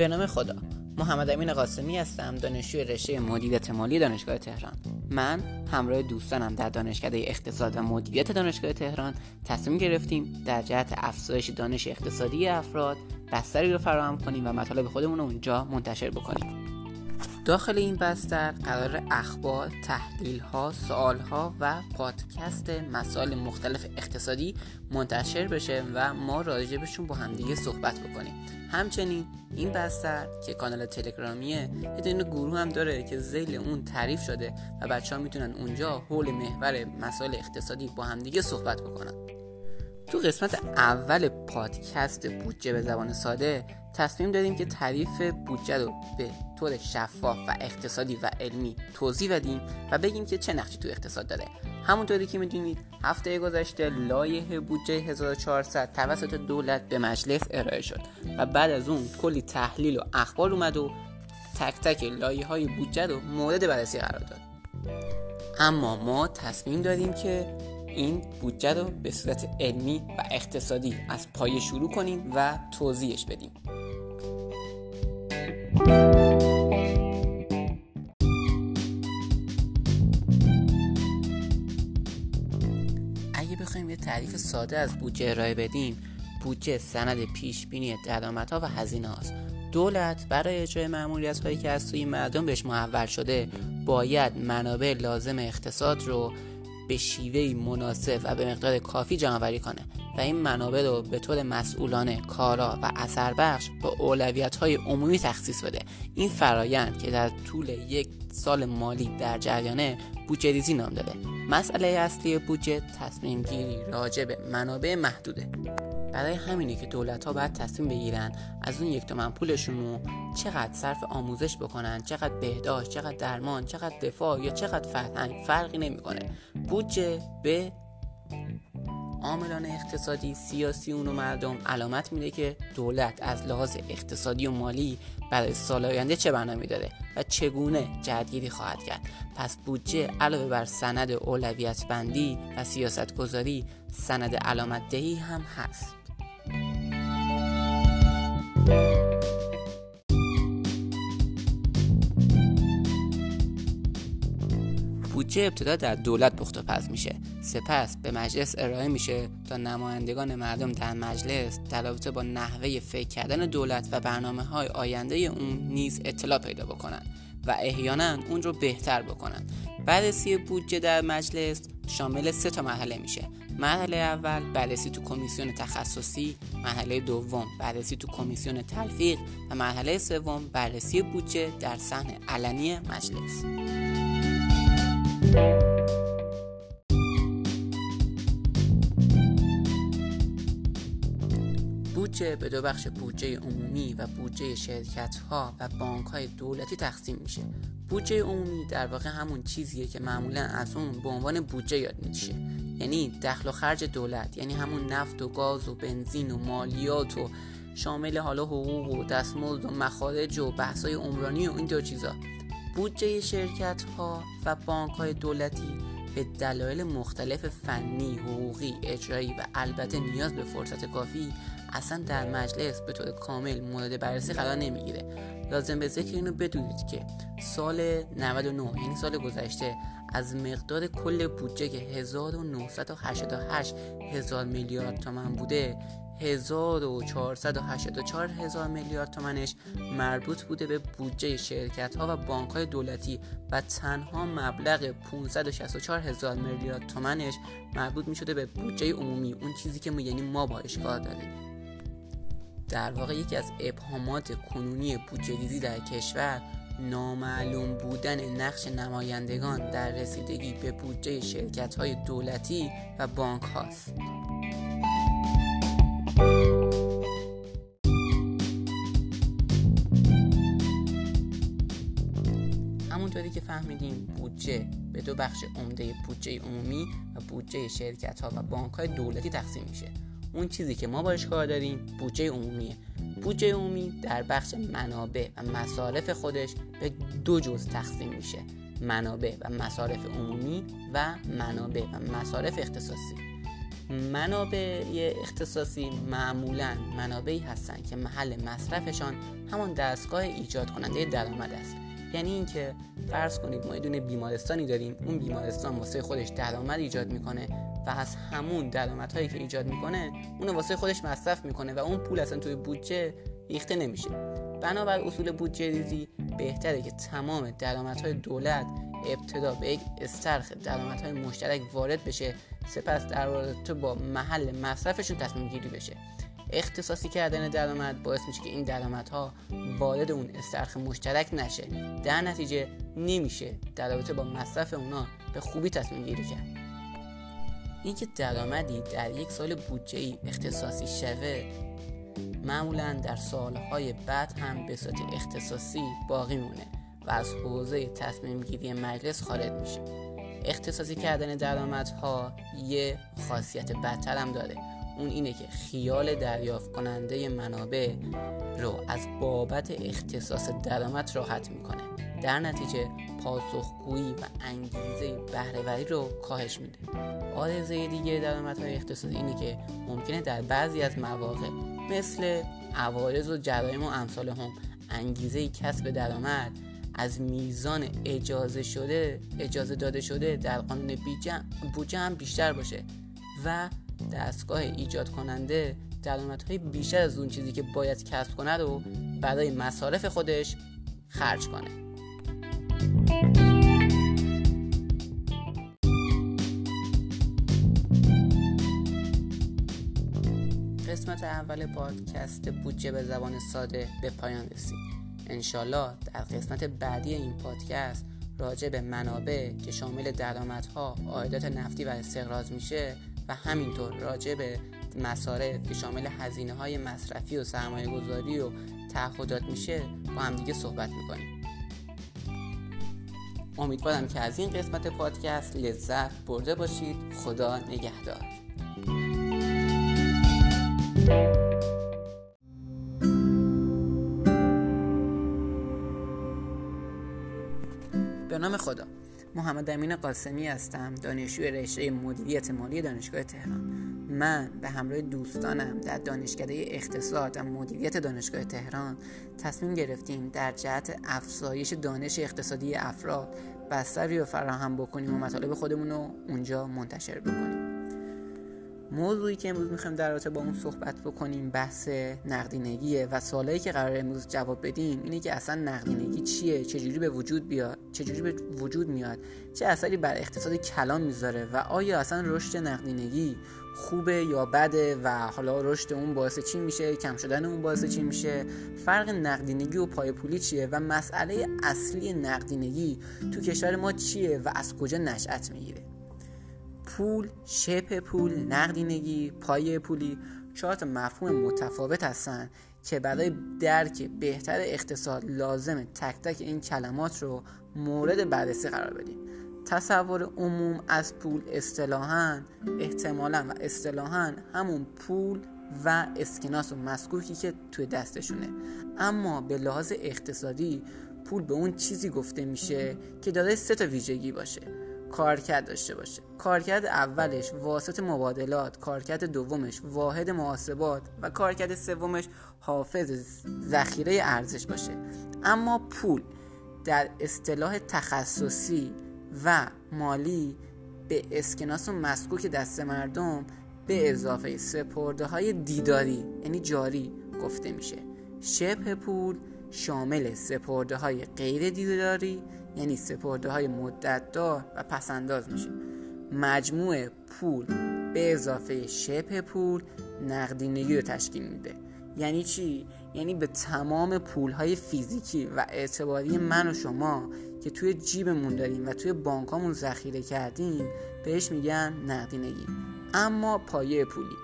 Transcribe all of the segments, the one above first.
به نام خدا. محمد امین قاسمی هستم دانشجوی رشته مدیریت مالی دانشگاه تهران. من همراه دوستانم در دانشکده اقتصاد و مدیریت دانشگاه تهران تصمیم گرفتیم در جهت افزایش دانش اقتصادی افراد بستری رو فراهم کنیم و مطالب خودمون رو اونجا منتشر بکنیم. داخل این بستر قرار اخبار، تحلیل ها، سوال ها و پادکست مسائل مختلف اقتصادی منتشر بشه و ما راجبشون با همدیگه صحبت بکنیم. همچنین این بستر که کانال تلگرامیه یه دونه گروه هم داره که زیل اون تعریف شده و بچه ها می‌تونن اونجا حول محور مسائل اقتصادی با همدیگه صحبت بکنن. تو قسمت اول پادکست بودجه به زبان ساده تصمیم دادیم که تعریف بودجه رو به طور شفاف و اقتصادی و علمی توضیح بدیم و بگیم که چه نقشی تو اقتصاد داره. همونطوری که می‌دونید هفته گذشته لایحه بودجه 1400 توسط دولت به مجلس ارائه شد و بعد از اون کلی تحلیل و اخبار اومد و تک تک لایه های بودجه رو مورد بررسی قرار داد. اما ما تصمیم داریم که این بودجه رو به صورت علمی و اقتصادی از پایه شروع کنیم و توضیحش بدیم. اگه بخوایم یه تعریف ساده از بودجه ارائه بدیم بودجه سند پیش بینی درآمدها و هزینه هاست دولت برای اجرای معمولیت هایی که از سوی مردم بهش محول شده باید منابع لازم اقتصاد رو به شیوهی مناسب و به مقدار کافی جمع کنه و این منابع رو به طور مسئولانه کارا و اثر بخش با اولویت های عمومی تخصیص بده. این فرایند که در طول یک سال مالی در جریانه بودجه ریزی نام داره مسئله اصلی بودجه تصمیم گیری راجع به منابع محدوده. برای همینه که دولت ها باید تصمیم بگیرن از اون یک تومن پولشون رو چقدر صرف آموزش بکنن چقدر بهداشت چقدر درمان چقدر دفاع یا چقدر فرهنگ فرقی نمی‌کنه. بودجه به عاملان اقتصادی سیاسی و مردم علامت میده که دولت از لحاظ اقتصادی و مالی برای سال آینده چه برنامه داره و چگونه جهتگیری خواهد کرد. پس بودجه علاوه بر سند اولویت بندی و سیاست گذاری سند علامت دهی هم هست. بودجه ابتدا در دولت پخت و پز میشه. سپس به مجلس ارائه میشه تا نمایندگان مردم در مجلس در رابطه با نحوه فکر کردن دولت و برنامه های آینده اون نیز اطلاع پیدا بکنن و احیانا اون رو بهتر بکنن. بررسی بودجه در مجلس شامل سه تا مرحله میشه. مرحله اول بررسی تو کمیسیون تخصصی. مرحله دوم بررسی تو کمیسیون تلفیق. و مرحله سوم بررسی بودجه در صحن علنی مجلس. بودجه به دو بخش بودجه عمومی و بودجه شرکت ها و بانک های دولتی تقسیم میشه. بودجه عمومی در واقع همون چیزیه که معمولا از اون به عنوان بودجه یاد میشه. یعنی دخل و خرج دولت یعنی همون نفت و گاز و بنزین و مالیات و شامل حالا حقوق و دستمزد و مخارج و بحثای عمرانی و این دو چیزا. بودجه شرکت ها و بانک های دولتی به دلایل مختلف فنی، حقوقی، اجرایی و البته نیاز به فرصت کافی اصلا در مجلس به طور کامل مورد بررسی قرار نمی‌گیره. لازم به ذکر اینو بدونید که سال 99 یعنی سال گذشته از مقدار کل بودجه که 1988 هزار میلیارد تومن بوده 1484 هزار میلیارد تومنش مربوط بوده به بودجه شرکت ها و بانک های دولتی و تنها مبلغ 564 هزار میلیارد تومنش مربوط می شده به بودجه عمومی اون چیزی که ما یعنی ما با کار داریم. در واقع یکی از ابهامات کنونی بودجه ریزی در کشور نامعلوم بودن نقش نمایندگان در رسیدگی به بودجه شرکت های دولتی و بانک هاست. همونطوری که فهمیدیم بودجه به دو بخش عمده بودجه عمومی و بودجه شرکت ها و بانک های دولتی تقسیم میشه. اون چیزی که ما باش کار داریم بودجه عمومیه. بودجه عمومی در بخش منابع و مصارف خودش به دو جز تقسیم میشه. منابع و مصارف عمومی و منابع و مصارف اختصاصی. منابع اختصاصی معمولا منابعی هستند که محل مصرفشان همان دستگاه ایجاد کننده درآمد است. یعنی اینکه فرض کنید ما یه بیمارستانی داریم اون بیمارستان واسه خودش درآمد ایجاد می‌کنه. و از همون درآمدهایی که ایجاد می‌کنه اون واسه خودش مصرف می‌کنه و اون پول اصلا توی بودجه ریخته نمیشه. بنابر اصول بودجه ریزی بهتره که تمام درآمدهای دولت ابتدا به یک استرخ درآمدهای مشترک وارد بشه سپس در رابطه با محل مصرفشون تصمیم گیری بشه. اختصاصی کردن درآمد باعث میشه که این درآمدها وارد اون استرخ مشترک نشه. در نتیجه نمیشه در رابطه با مصرف اونا به خوبی تصمیم گیری کرد. اینکه درآمدی در یک سال بودجه ای اختصاصی شوه معمولا در سالهای بعد هم به صورت اختصاصی باقی مونه و از حوزه تصمیم گیری مجلس خارج میشه. اختصاصی کردن درآمدها یه خاصیت بدتر هم داره. اون اینه که خیال دریافت کننده منابع رو از بابت اختصاص درآمد راحت می‌کنه. در نتیجه پاسخگویی و انگیزه بهرهوری رو کاهش میده. آرزه دیگه درآمدهای اختصاصی اینه که ممکنه در بعضی از مواقع مثل عوارض و جرایم و امثال هم انگیزه کسب درآمد از میزان اجازه شده اجازه داده شده در قانون بودجه هم بیشتر باشه و دستگاه ایجاد کننده درآمدهای بیشتر از اون چیزی که باید کسب کنه رو برای مصارف خودش خرج کنه. قسمت اول پادکست بودجه به زبان ساده به پایان رسید. انشالله در قسمت بعدی این پادکست راجع به منابع که شامل درآمدها عایدات نفتی و استقراض میشه و همینطور راجع به مصارف که شامل هزینه های مصرفی و سرمایه گذاری و تعهدات میشه با همدیگه صحبت می‌کنیم. امیدوارم که از این قسمت پادکست لذت برده باشید. خدا نگهدار. به نام خدا. محمد امین قاسمی هستم دانشجوی رشته مدیریت مالی دانشگاه تهران. من به همراه دوستانم در دانشکده اقتصاد و مدیریت دانشگاه تهران تصمیم گرفتیم در جهت افزایش دانش اقتصادی افراد بستری رو فراهم بکنیم و مطالب خودمون رو اونجا منتشر بکنیم. موضوعی که امروز می‌خوایم در رابطه با اون صحبت بکنیم بحث نقدینگیه و سوالایی که قرار امروز جواب بدیم اینه که اصلا نقدینگی چیه؟ چجوری به وجود بیاد؟ چجوری به وجود میاد؟ چه اثری بر اقتصاد کلان می‌ذاره؟ و آیا اصلا رشد نقدینگی خوبه یا بده؟ و حالا رشد اون باعث چی میشه؟ کم شدن اون باعث چی میشه؟ فرق نقدینگی و پای پولی چیه؟ و مسئله اصلی نقدینگی تو کشور ما چیه و از کجا نشأت می‌گیره؟ پول، شپ پول، نقدینگی، پایه پولی. چهار تا مفهوم متفاوت هستن که برای درک بهتر اقتصاد لازم تک تک این کلمات رو مورد بررسی قرار بدیم. تصور عموم از پول اصطلاحا احتمالا و اصطلاحا همون پول و اسکناس و مسکوکی که توی دستشونه. اما به لحاظ اقتصادی پول به اون چیزی گفته میشه که داره سه تا ویژگی باشه. کارکرد داشته باشه. کارکرد اولش واسط مبادلات کارکرد دومش واحد محاسبات و کارکرد سومش حافظ ذخیره ارزش باشه. اما پول در اصطلاح تخصصی و مالی به اسکناس و مسکوک دست مردم به اضافه سپرده های دیداری یعنی جاری گفته میشه. شبه پول شامل سپرده های غیر دیداری یعنی سپرده های مدت دار و پسنداز میشه. مجموع پول به اضافه شبه پول نقدینگی رو تشکیل میده. یعنی چی؟ یعنی به تمام پول های فیزیکی و اعتباری من و شما که توی جیبمون داریم و توی بانکامون ذخیره کردیم بهش میگن نقدینگی. اما پایه پولی.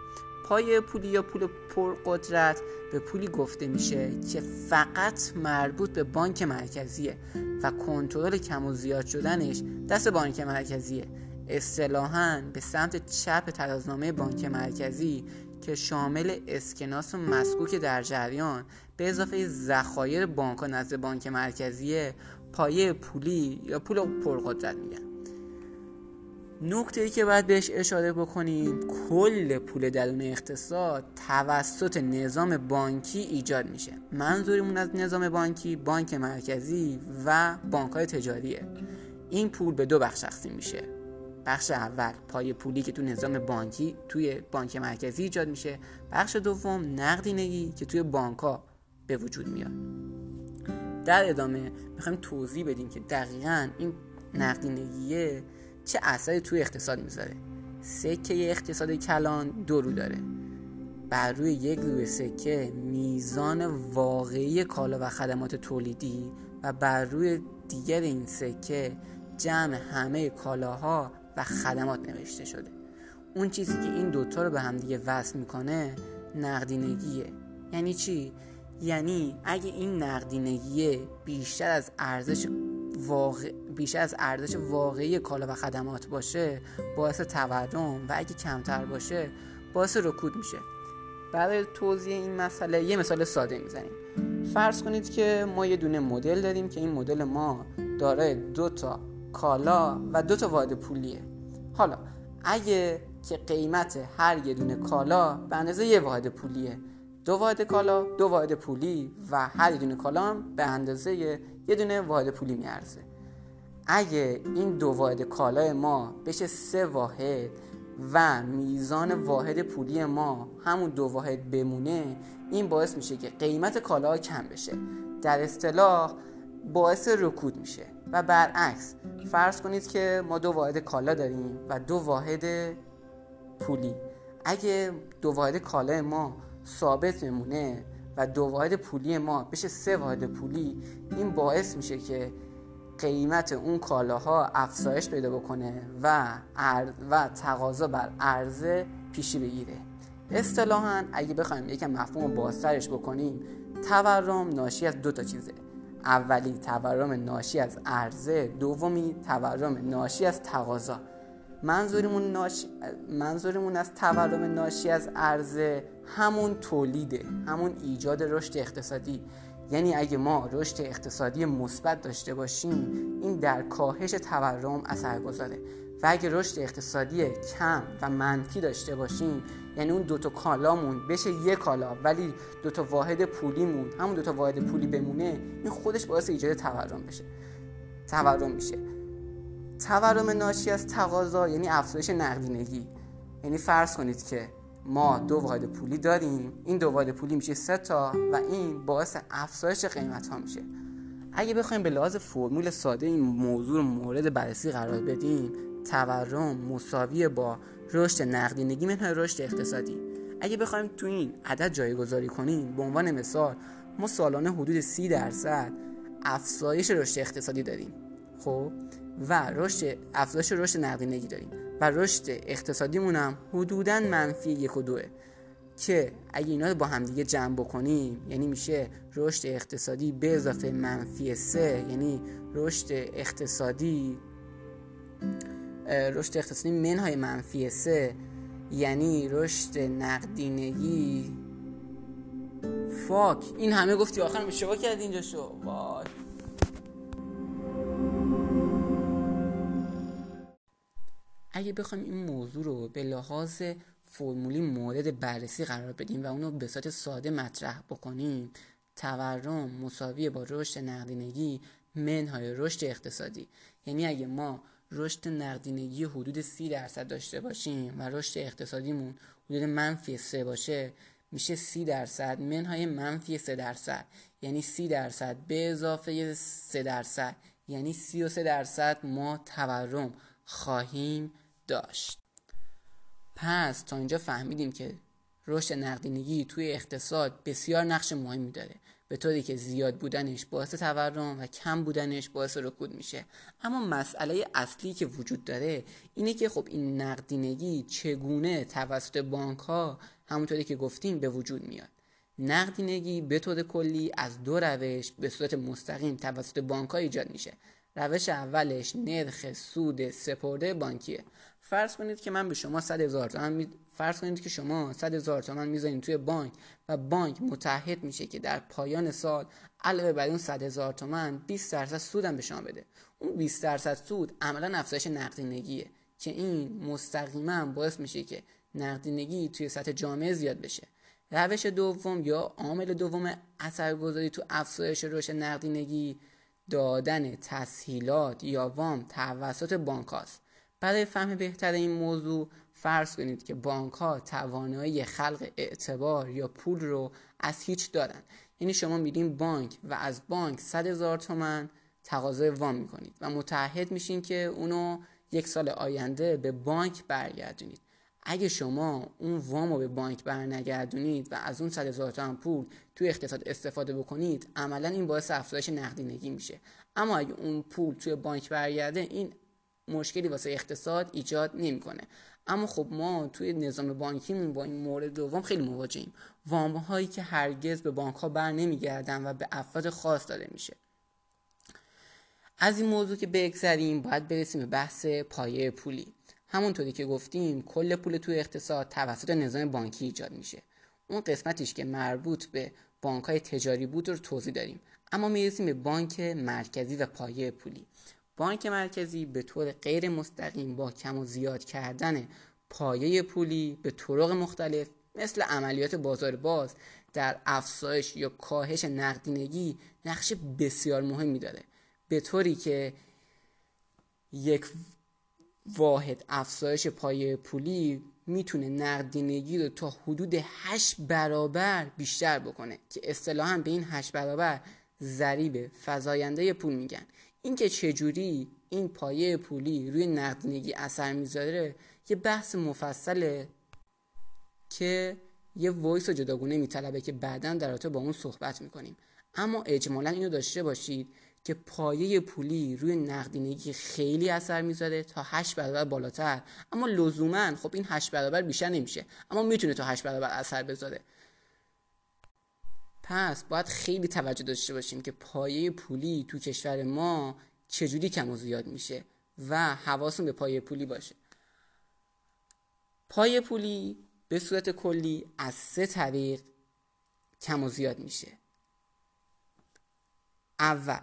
پایه پولی یا پول پرقدرت به پولی گفته میشه که فقط مربوط به بانک مرکزیه. و کنترل کم و زیاد شدنش دست بانک مرکزیه. اصطلاحا به سمت چپ ترازنامه بانک مرکزی که شامل اسکناس و مسکوک در جریان به اضافه ذخایر بانک نزد بانک مرکزیه پایه پولی یا پول پرقدرت میگن. نکته ای که باید بهش اشاره بکنیم کل پول درون اقتصاد توسط نظام بانکی ایجاد میشه. منظورمون از نظام بانکی بانک مرکزی و بانک های تجاریه. این پول به دو بخش تقسیم میشه. بخش اول پای پولی که تو نظام بانکی توی بانک مرکزی ایجاد میشه. بخش دوم نقدینگی که توی بانک ها به وجود میاد. در ادامه می‌خوایم توضیح بدیم که دقیقا این نقدینگیه چه اثری توی اقتصاد می‌ذاره؟ سکه اقتصاد کلان دو رو داره. بر روی یک روی سکه میزان واقعی کالا و خدمات تولیدی و بر روی دیگر این سکه جمع همه کالاها و خدمات نوشته شده. اون چیزی که این دوتا رو به همدیگه وصل می‌کنه نقدینگیه. یعنی چی؟ یعنی اگه این نقدینگیه بیشتر از ارزش واقع... بیشتر از ارزش واقعی کالا و خدمات باشه باعث تورم و اگه کمتر باشه باعث رکود میشه. برای توضیح این مسئله یه مثال ساده می‌زنیم. فرض کنید که ما یه دونه مدل داریم که این مدل ما دارای دو تا کالا و دو تا واحد پولیه. حالا اگه که قیمت هر یه دونه کالا به اندازه یه واحد پولیه. دو واحد کالا دو واحد پولی و هر یه دونه کالا هم به اندازه یه دونه واحد پولی میارزه. اگه این دو واحد کالای ما بشه سه واحد و میزان واحد پولی ما همون دو واحد بمونه این باعث میشه که قیمت کالا کم بشه. در اصطلاح باعث رکود میشه. و برعکس فرض کنید که ما دو واحد کالا داریم و دو واحد پولی. اگه دو واحد کالا ما ثابت بمونه و دو واحد پولی ما بشه سه واحد پولی این باعث میشه که قیمت اون کالاها افزایش پیدا بکنه و و تقاضا بر عرضه پیشی بگیره. اصطلاحا اگه بخوایم یکم مفهوم بازترش بکنیم تورم ناشی از دو تا چیزه. اولی تورم ناشی از عرضه دومی تورم ناشی از تقاضا. منظورمون, ناشی... منظورمون از تورم ناشی از عرضه همون تولیده همون ایجاد رشد اقتصادی. یعنی اگه ما رشد اقتصادی مثبت داشته باشیم این در کاهش تورم اثر گذاره و اگه رشد اقتصادی کم و منفی داشته باشیم یعنی اون دوتا کالامون بشه یک کالا ولی دوتا واحد پولیمون همون دوتا واحد پولی بمونه این خودش باعث ایجاد تورم بشه. تورم میشه. تورم ناشی از تقاضا یعنی افزایش نقدینگی. یعنی فرض کنید که ما دو واحد پولی داریم. این دو واحد پولی میشه سه تا و این باعث افزایش قیمت ها میشه. اگه بخوایم به لحاظ فرمول ساده این موضوع مورد بررسی قرار بدیم تورم مساوی با رشد نقدینگی منهای رشد اقتصادی. اگه بخوایم تو این عدد جایگذاری کنیم به عنوان مثال ما سالانه حدود سی درصد افزایش رشد اقتصادی داریم خب؟ و رشد افزایش رشد نقدینگی داریم. و رشد اقتصادیمون هم حدودا منفی یک و دوه. که اگه اینا رو با همدیگه جمع بکنیم یعنی میشه رشد اقتصادی به اضافه منفی سه یعنی رشد اقتصادی رشد اقتصادی منهای منفی سه یعنی رشد نقدینگی. فاک. این همه گفتی آخر اشتباه کردی اینجا شو وای. اگه بخوایم این موضوع رو به لحاظ فرمولی مورد بررسی قرار بدیم و اونو به صورت ساده مطرح بکنیم تورم مساوی با رشد نقدینگی منهای رشد اقتصادی. یعنی اگه ما رشد نقدینگی حدود سی درصد داشته باشیم و رشد اقتصادیمون حدود منفی سه باشه میشه سی درصد. منهای منفی سه درصد. یعنی سی درصد به اضافه سه درصد. یعنی سی و سه درصد ما تورم خواهیم داشت. پس تا اینجا فهمیدیم که رشد نقدینگی توی اقتصاد بسیار نقش مهمی داره. به طوری که زیاد بودنش باعث تورم و کم بودنش باعث رکود میشه. اما مسئله اصلی که وجود داره اینه که خب این نقدینگی چگونه توسط بانک ها همونطوری که گفتیم به وجود میاد. نقدینگی به طور کلی از دو روش به صورت مستقیم توسط بانک ها ایجاد میشه. روش اولش نرخ سود سپرده بانکیه. فرض کنید که من به شما 100 هزار تومن می... فرض کنید که شما 100 هزار تومن می‌ذارین توی بانک و بانک متحد میشه که در پایان سال علاوه بر اون 100 هزار تومن 20 درصد سودم به شما بده اون 20 درصد سود عملا افزایش نقدینگیه که این مستقیما باعث میشه که نقدینگی توی سطح جامعه زیاد بشه روش دوم یا عامل دوم اثرگذاری تو افزایش رشد نقدینگی دادن تسهیلات یا وام توسط بانک هاست. برای فهم بهتر این موضوع فرض کنید که بانک ها توانایی خلق اعتبار یا پول رو از هیچ دارن. یعنی شما میرین بانک و از بانک 100 هزار تومن تقاضای وام می‌کنید و متحد میشین که اونو یک سال آینده به بانک برگردونید. اگه شما اون وام رو به بانک برنگردونید و از اون 100 هزار تومن پول توی اقتصاد استفاده بکنید عملا این باعث افزایش نقدینگی میشه. اما اگه اون پول توی بانک برگرده این مشکلی واسه اقتصاد ایجاد نمی‌کنه. اما خب ما توی نظام بانکیمون با این مورد دوم خیلی مواجهیم. وام هایی که هرگز به بانک ها بر نمیگردن و به افراد خاص داده میشه. از این موضوع که بگذریم باید برسیم به بحث پایه پولی. همونطوری که گفتیم کل پول توی اقتصاد توسط نظام بانکی ایجاد میشه. اون قسمتیش که مربوط به بانک های تجاری بود رو توضیح داریم اما می‌رسیم به بانک مرکزی و پایه پولی. بانک مرکزی به طور غیر مستقیم با کم و زیاد کردن پایه پولی به طرق مختلف مثل عملیات بازار باز در افزایش یا کاهش نقدینگی نقش بسیار مهمی داره. به طوری که یک واحد افزایش پایه پولی می‌تونه نقدینگی رو تا حدود 8 برابر بیشتر بکنه که اصطلاحا به این 8 برابر ضریب فزاینده پول میگن. اینکه چجوری این پایه پولی روی نقدینگی اثر می‌ذاره یه بحث مفصله که یه وایس جداگونه میطلبه که بعدا در رابطه با اون صحبت می‌کنیم. اما اجمالا اینو داشته باشید که پایه پولی روی نقدینگی خیلی اثر می‌ذاره تا 8 برابر بالاتر. اما لزوما خب این 8 برابر بیشتر نمیشه. اما می‌تونه تا 8 برابر اثر بذاره. پس باید خیلی توجه داشته باشیم که پایه پولی تو کشور ما چجوری کم و زیاد میشه و حواسون به پایه پولی باشه. پایه پولی به صورت کلی از سه طریق کم و زیاد میشه. اول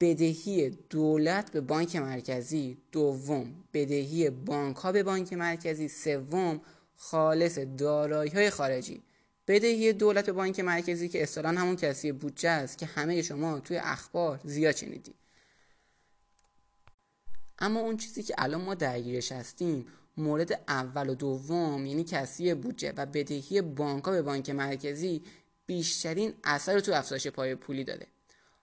بدهی دولت به بانک مرکزی. دوم بدهی بانک ها به بانک مرکزی. سوم خالص دارایی های خارجی. بدهی دولت به بانک مرکزی که اصطلاحا همون کسی بودجه است که همه شما توی اخبار زیاد شنیدید اما اون چیزی که الان ما درگیرش هستیم مورد اول و دوم یعنی کسی بودجه و بدهی بانک به بانک مرکزی بیشترین اثر رو تو افزایش پای پولی داده.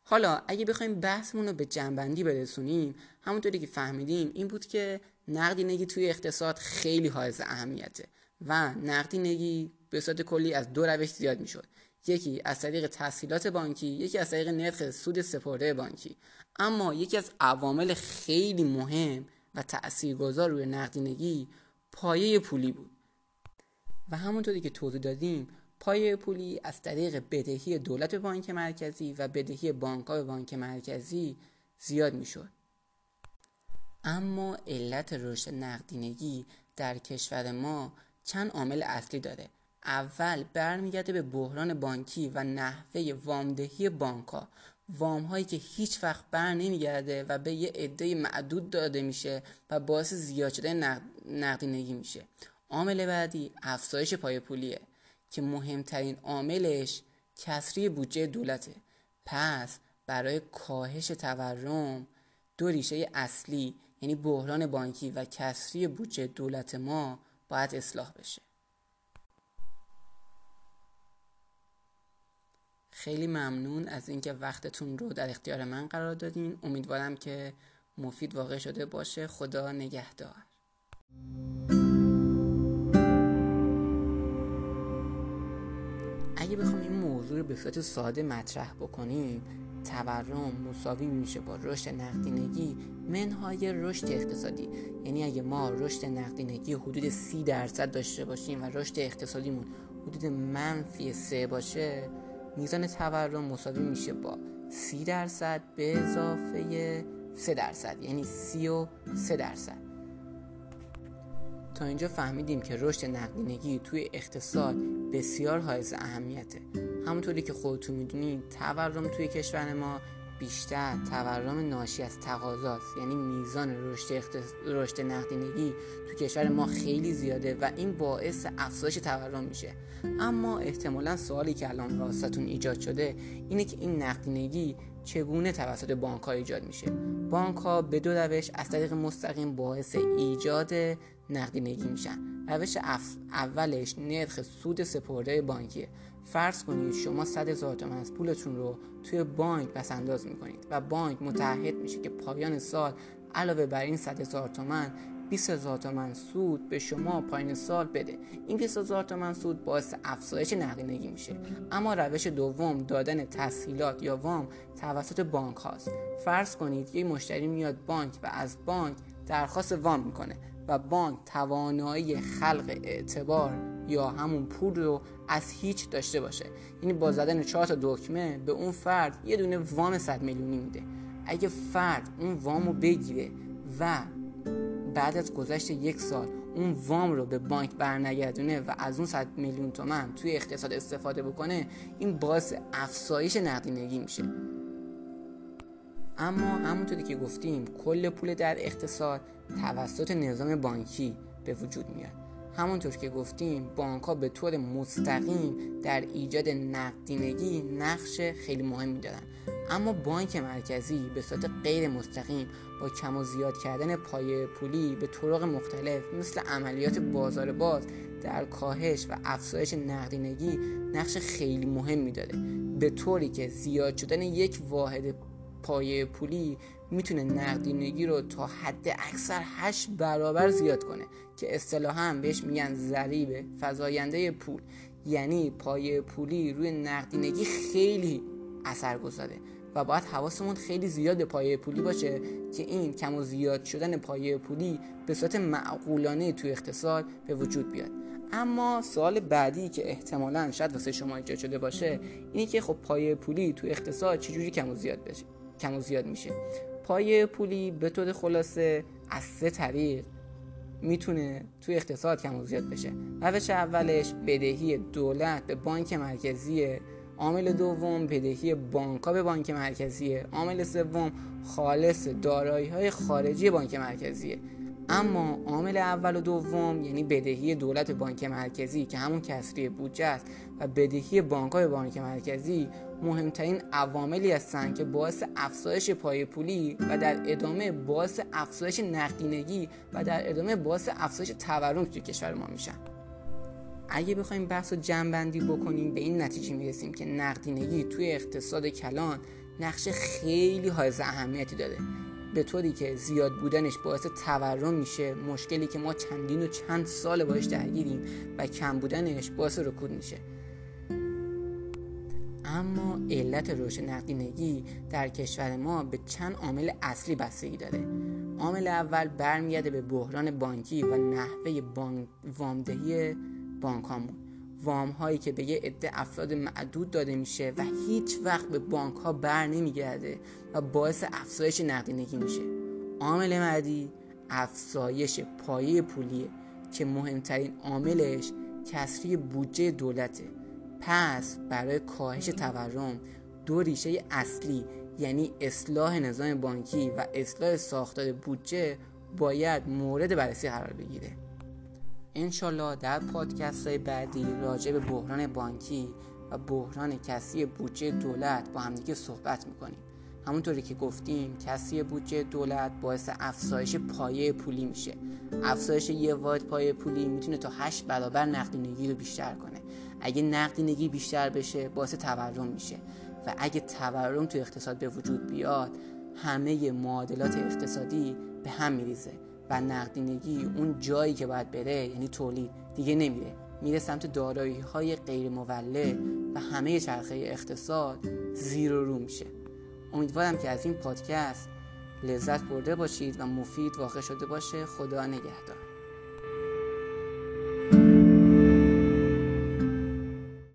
حالا اگه بخوایم بحثمون رو به جنبندی برسونیم همونطوری که فهمیدیم این بود که نقدینگی توی اقتصاد خیلی حائز اهمیته و نقدینگی به صورت کلی از دو روش زیاد می‌شد. یکی از طریق تسهیلات بانکی یکی از طریق نرخ سود سپرده بانکی. اما یکی از عوامل خیلی مهم و تاثیرگذار روی نقدینگی پایه پولی بود. و همونطوری که توضیح دادیم پایه پولی از طریق بدهی دولت به بانک مرکزی و بدهی بانک به بانک مرکزی زیاد می‌شد. اما علت رشد نقدینگی در کشور ما چند عامل اصلی داره. اول برمیگرده به بحران بانکی و نحوه وامدهی بانک ها وام هایی که هیچ وقت بر نمیگرده و به یه عده معدود داده میشه و باعث زیاد شدن نقدینگی میشه. عامل بعدی افزایش پای پولیه که مهمترین عاملش کسری بودجه دولته. پس برای کاهش تورم دو ریشه اصلی یعنی بحران بانکی و کسری بودجه دولت ما باید اصلاح بشه. خیلی ممنون از اینکه وقتتون رو در اختیار من قرار دادین. امیدوارم که مفید واقع شده باشه. خدا نگهدار. اگه بخوام این موضوع رو به صورت ساده مطرح بکنیم تورم مساوی میشه با رشد نقدینگی منهای رشد اقتصادی. یعنی اگه ما رشد نقدینگی حدود سی درصد داشته باشیم و رشد اقتصادیمون حدود منفی سه باشه میزان تورم مساوی میشه با سی درصد به اضافه سه درصد یعنی سی و سه درصد. تا اینجا فهمیدیم که رشد نقدینگی توی اقتصاد بسیار حائز اهمیته. همونطوری که خودتون می‌دونید تورم توی کشور ما بیشتر تورم ناشی از تقاضاست. یعنی میزان رشد رشد نقدینگی تو کشور ما خیلی زیاده و این باعث افزایش تورم میشه. اما احتمالا سوالی که الان راستتون ایجاد شده اینه که این نقدینگی چگونه توسط بانک ها ایجاد میشه؟ بانک ها به دو روش از طریق مستقیم باعث ایجاد نقدینگی میشن. روش اولش نرخ سود سپرده بانکیه. فرض کنید شما 100 هزار تومن از پولتون رو توی بانک پس انداز می‌کنید و بانک متحد میشه که پایان سال علاوه بر این 100 هزار تومن 20 هزار تومن سود به شما پایین سال بده. این 20 هزار تومن سود باعث افزایش نقدینگی میشه. اما روش دوم دادن تسهیلات یا وام توسط بانک هاست. فرض کنید یه مشتری میاد بانک و از بانک درخواست وام می‌کنه و بانک توانایی خلق اعتبار یا همون پول رو از هیچ داشته باشه. یعنی با زدن چهار تا دکمه به اون فرد یه دونه وام 100 میلیونی میده. اگه فرد اون وام رو بگیره و بعد از گذشت یک سال اون وام رو به بانک برنگردونه و از اون 100 میلیون تومن توی اقتصاد استفاده بکنه این باعث افزایش نقدینگی میشه. اما همونطوری که گفتیم کل پول در اقتصاد توسط نظام بانکی به وجود میاد. همونطور که گفتیم بانک ها به طور مستقیم در ایجاد نقدینگی نقش خیلی مهمی دارن. اما بانک مرکزی به صورت غیر مستقیم با کم و زیاد کردن پایه پولی به طرق مختلف مثل عملیات بازار باز در کاهش و افزایش نقدینگی نقش خیلی مهمی داره. به طوری که زیاد شدن یک واحد پایه پولی می‌تونه نقدینگی رو تا حد اکثر 8 برابر زیاد کنه که اصطلاحا بهش میگن ضریب فزاینده پول. یعنی پایه پولی روی نقدینگی خیلی اثر گذاره و باید حواسمون خیلی زیاد به پایه پولی باشه که این کم و زیاد شدن پایه پولی به صورت معقولانه تو اقتصاد به وجود بیاد. اما سوال بعدی که احتمالا شاید واسه شما ایجاد شده باشه اینه که خب پایه پولی تو اقتصاد چجوری کم و زیاد بشه کم و زیاد میشه؟ پایه پولی به طور خلاصه از سه طریق می‌تونه توی اقتصاد کم و زیاد بشه. روش اولش بدهی دولت به بانک مرکزی عامل دوم بدهی بانکا به بانک مرکزیه عامل سوم خالص دارایی های خارجی بانک مرکزیه اما عامل اول و دوم یعنی بدهی دولت بانک مرکزی که همون کسری بودجه است و بدهی بانک های بانک مرکزی مهمترین عواملی هستند که باعث افزایش پای پولی و در ادامه باعث افزایش نقدینگی و در ادامه باعث افزایش تورم توی کشور ما میشن. اگه بخوایم بحث رو جمعبندی بکنیم به این نتیجه می‌رسیم که نقدینگی توی اقتصاد کلان نقش خیلی های اهمیتی داره. به طوری که زیاد بودنش باعث تورم میشه مشکلی که ما چندین و چند سال باش درگیریم و کم بودنش باعث رکود میشه. اما علت رشد نقدینگی در کشور ما به چند عامل اصلی بستگی داره. عامل اول برمیگرده به بحران بانکی و نحوه بانک وامدهی بانکامون وام هایی که به یه عده افراد معدود داده میشه و هیچ وقت به بانک ها بر نمیگرده و باعث افزایش نقدینگی میشه. عامل بعدی افزایش پایه پولیه که مهمترین عاملش کسری بودجه دولته. پس برای کاهش تورم دو ریشه اصلی یعنی اصلاح نظام بانکی و اصلاح ساختار بودجه باید مورد بررسی قرار بگیره. انشالله در پادکست های بعدی راجع به بحران بانکی و بحران کسی بودجه دولت با همدیگه صحبت می‌کنیم. همونطوری که گفتیم کسی بودجه دولت باعث افزایش پایه پولی میشه. افزایش یه واحد پایه پولی می‌تونه تا 8 برابر نقدینگی رو بیشتر کنه. اگه نقدینگی بیشتر بشه باعث تورم میشه. و اگه تورم تو اقتصاد به وجود بیاد همه معادلات اقتصادی به هم میریزه و نقدینگی اون جایی که باید بره یعنی تولید دیگه نمیره. میره سمت دارایی های غیر مولد و همه چرخه اقتصاد زیر و رو میشه. امیدوارم که از این پادکست لذت برده باشید و مفید واقع شده باشه. خدا نگهدار.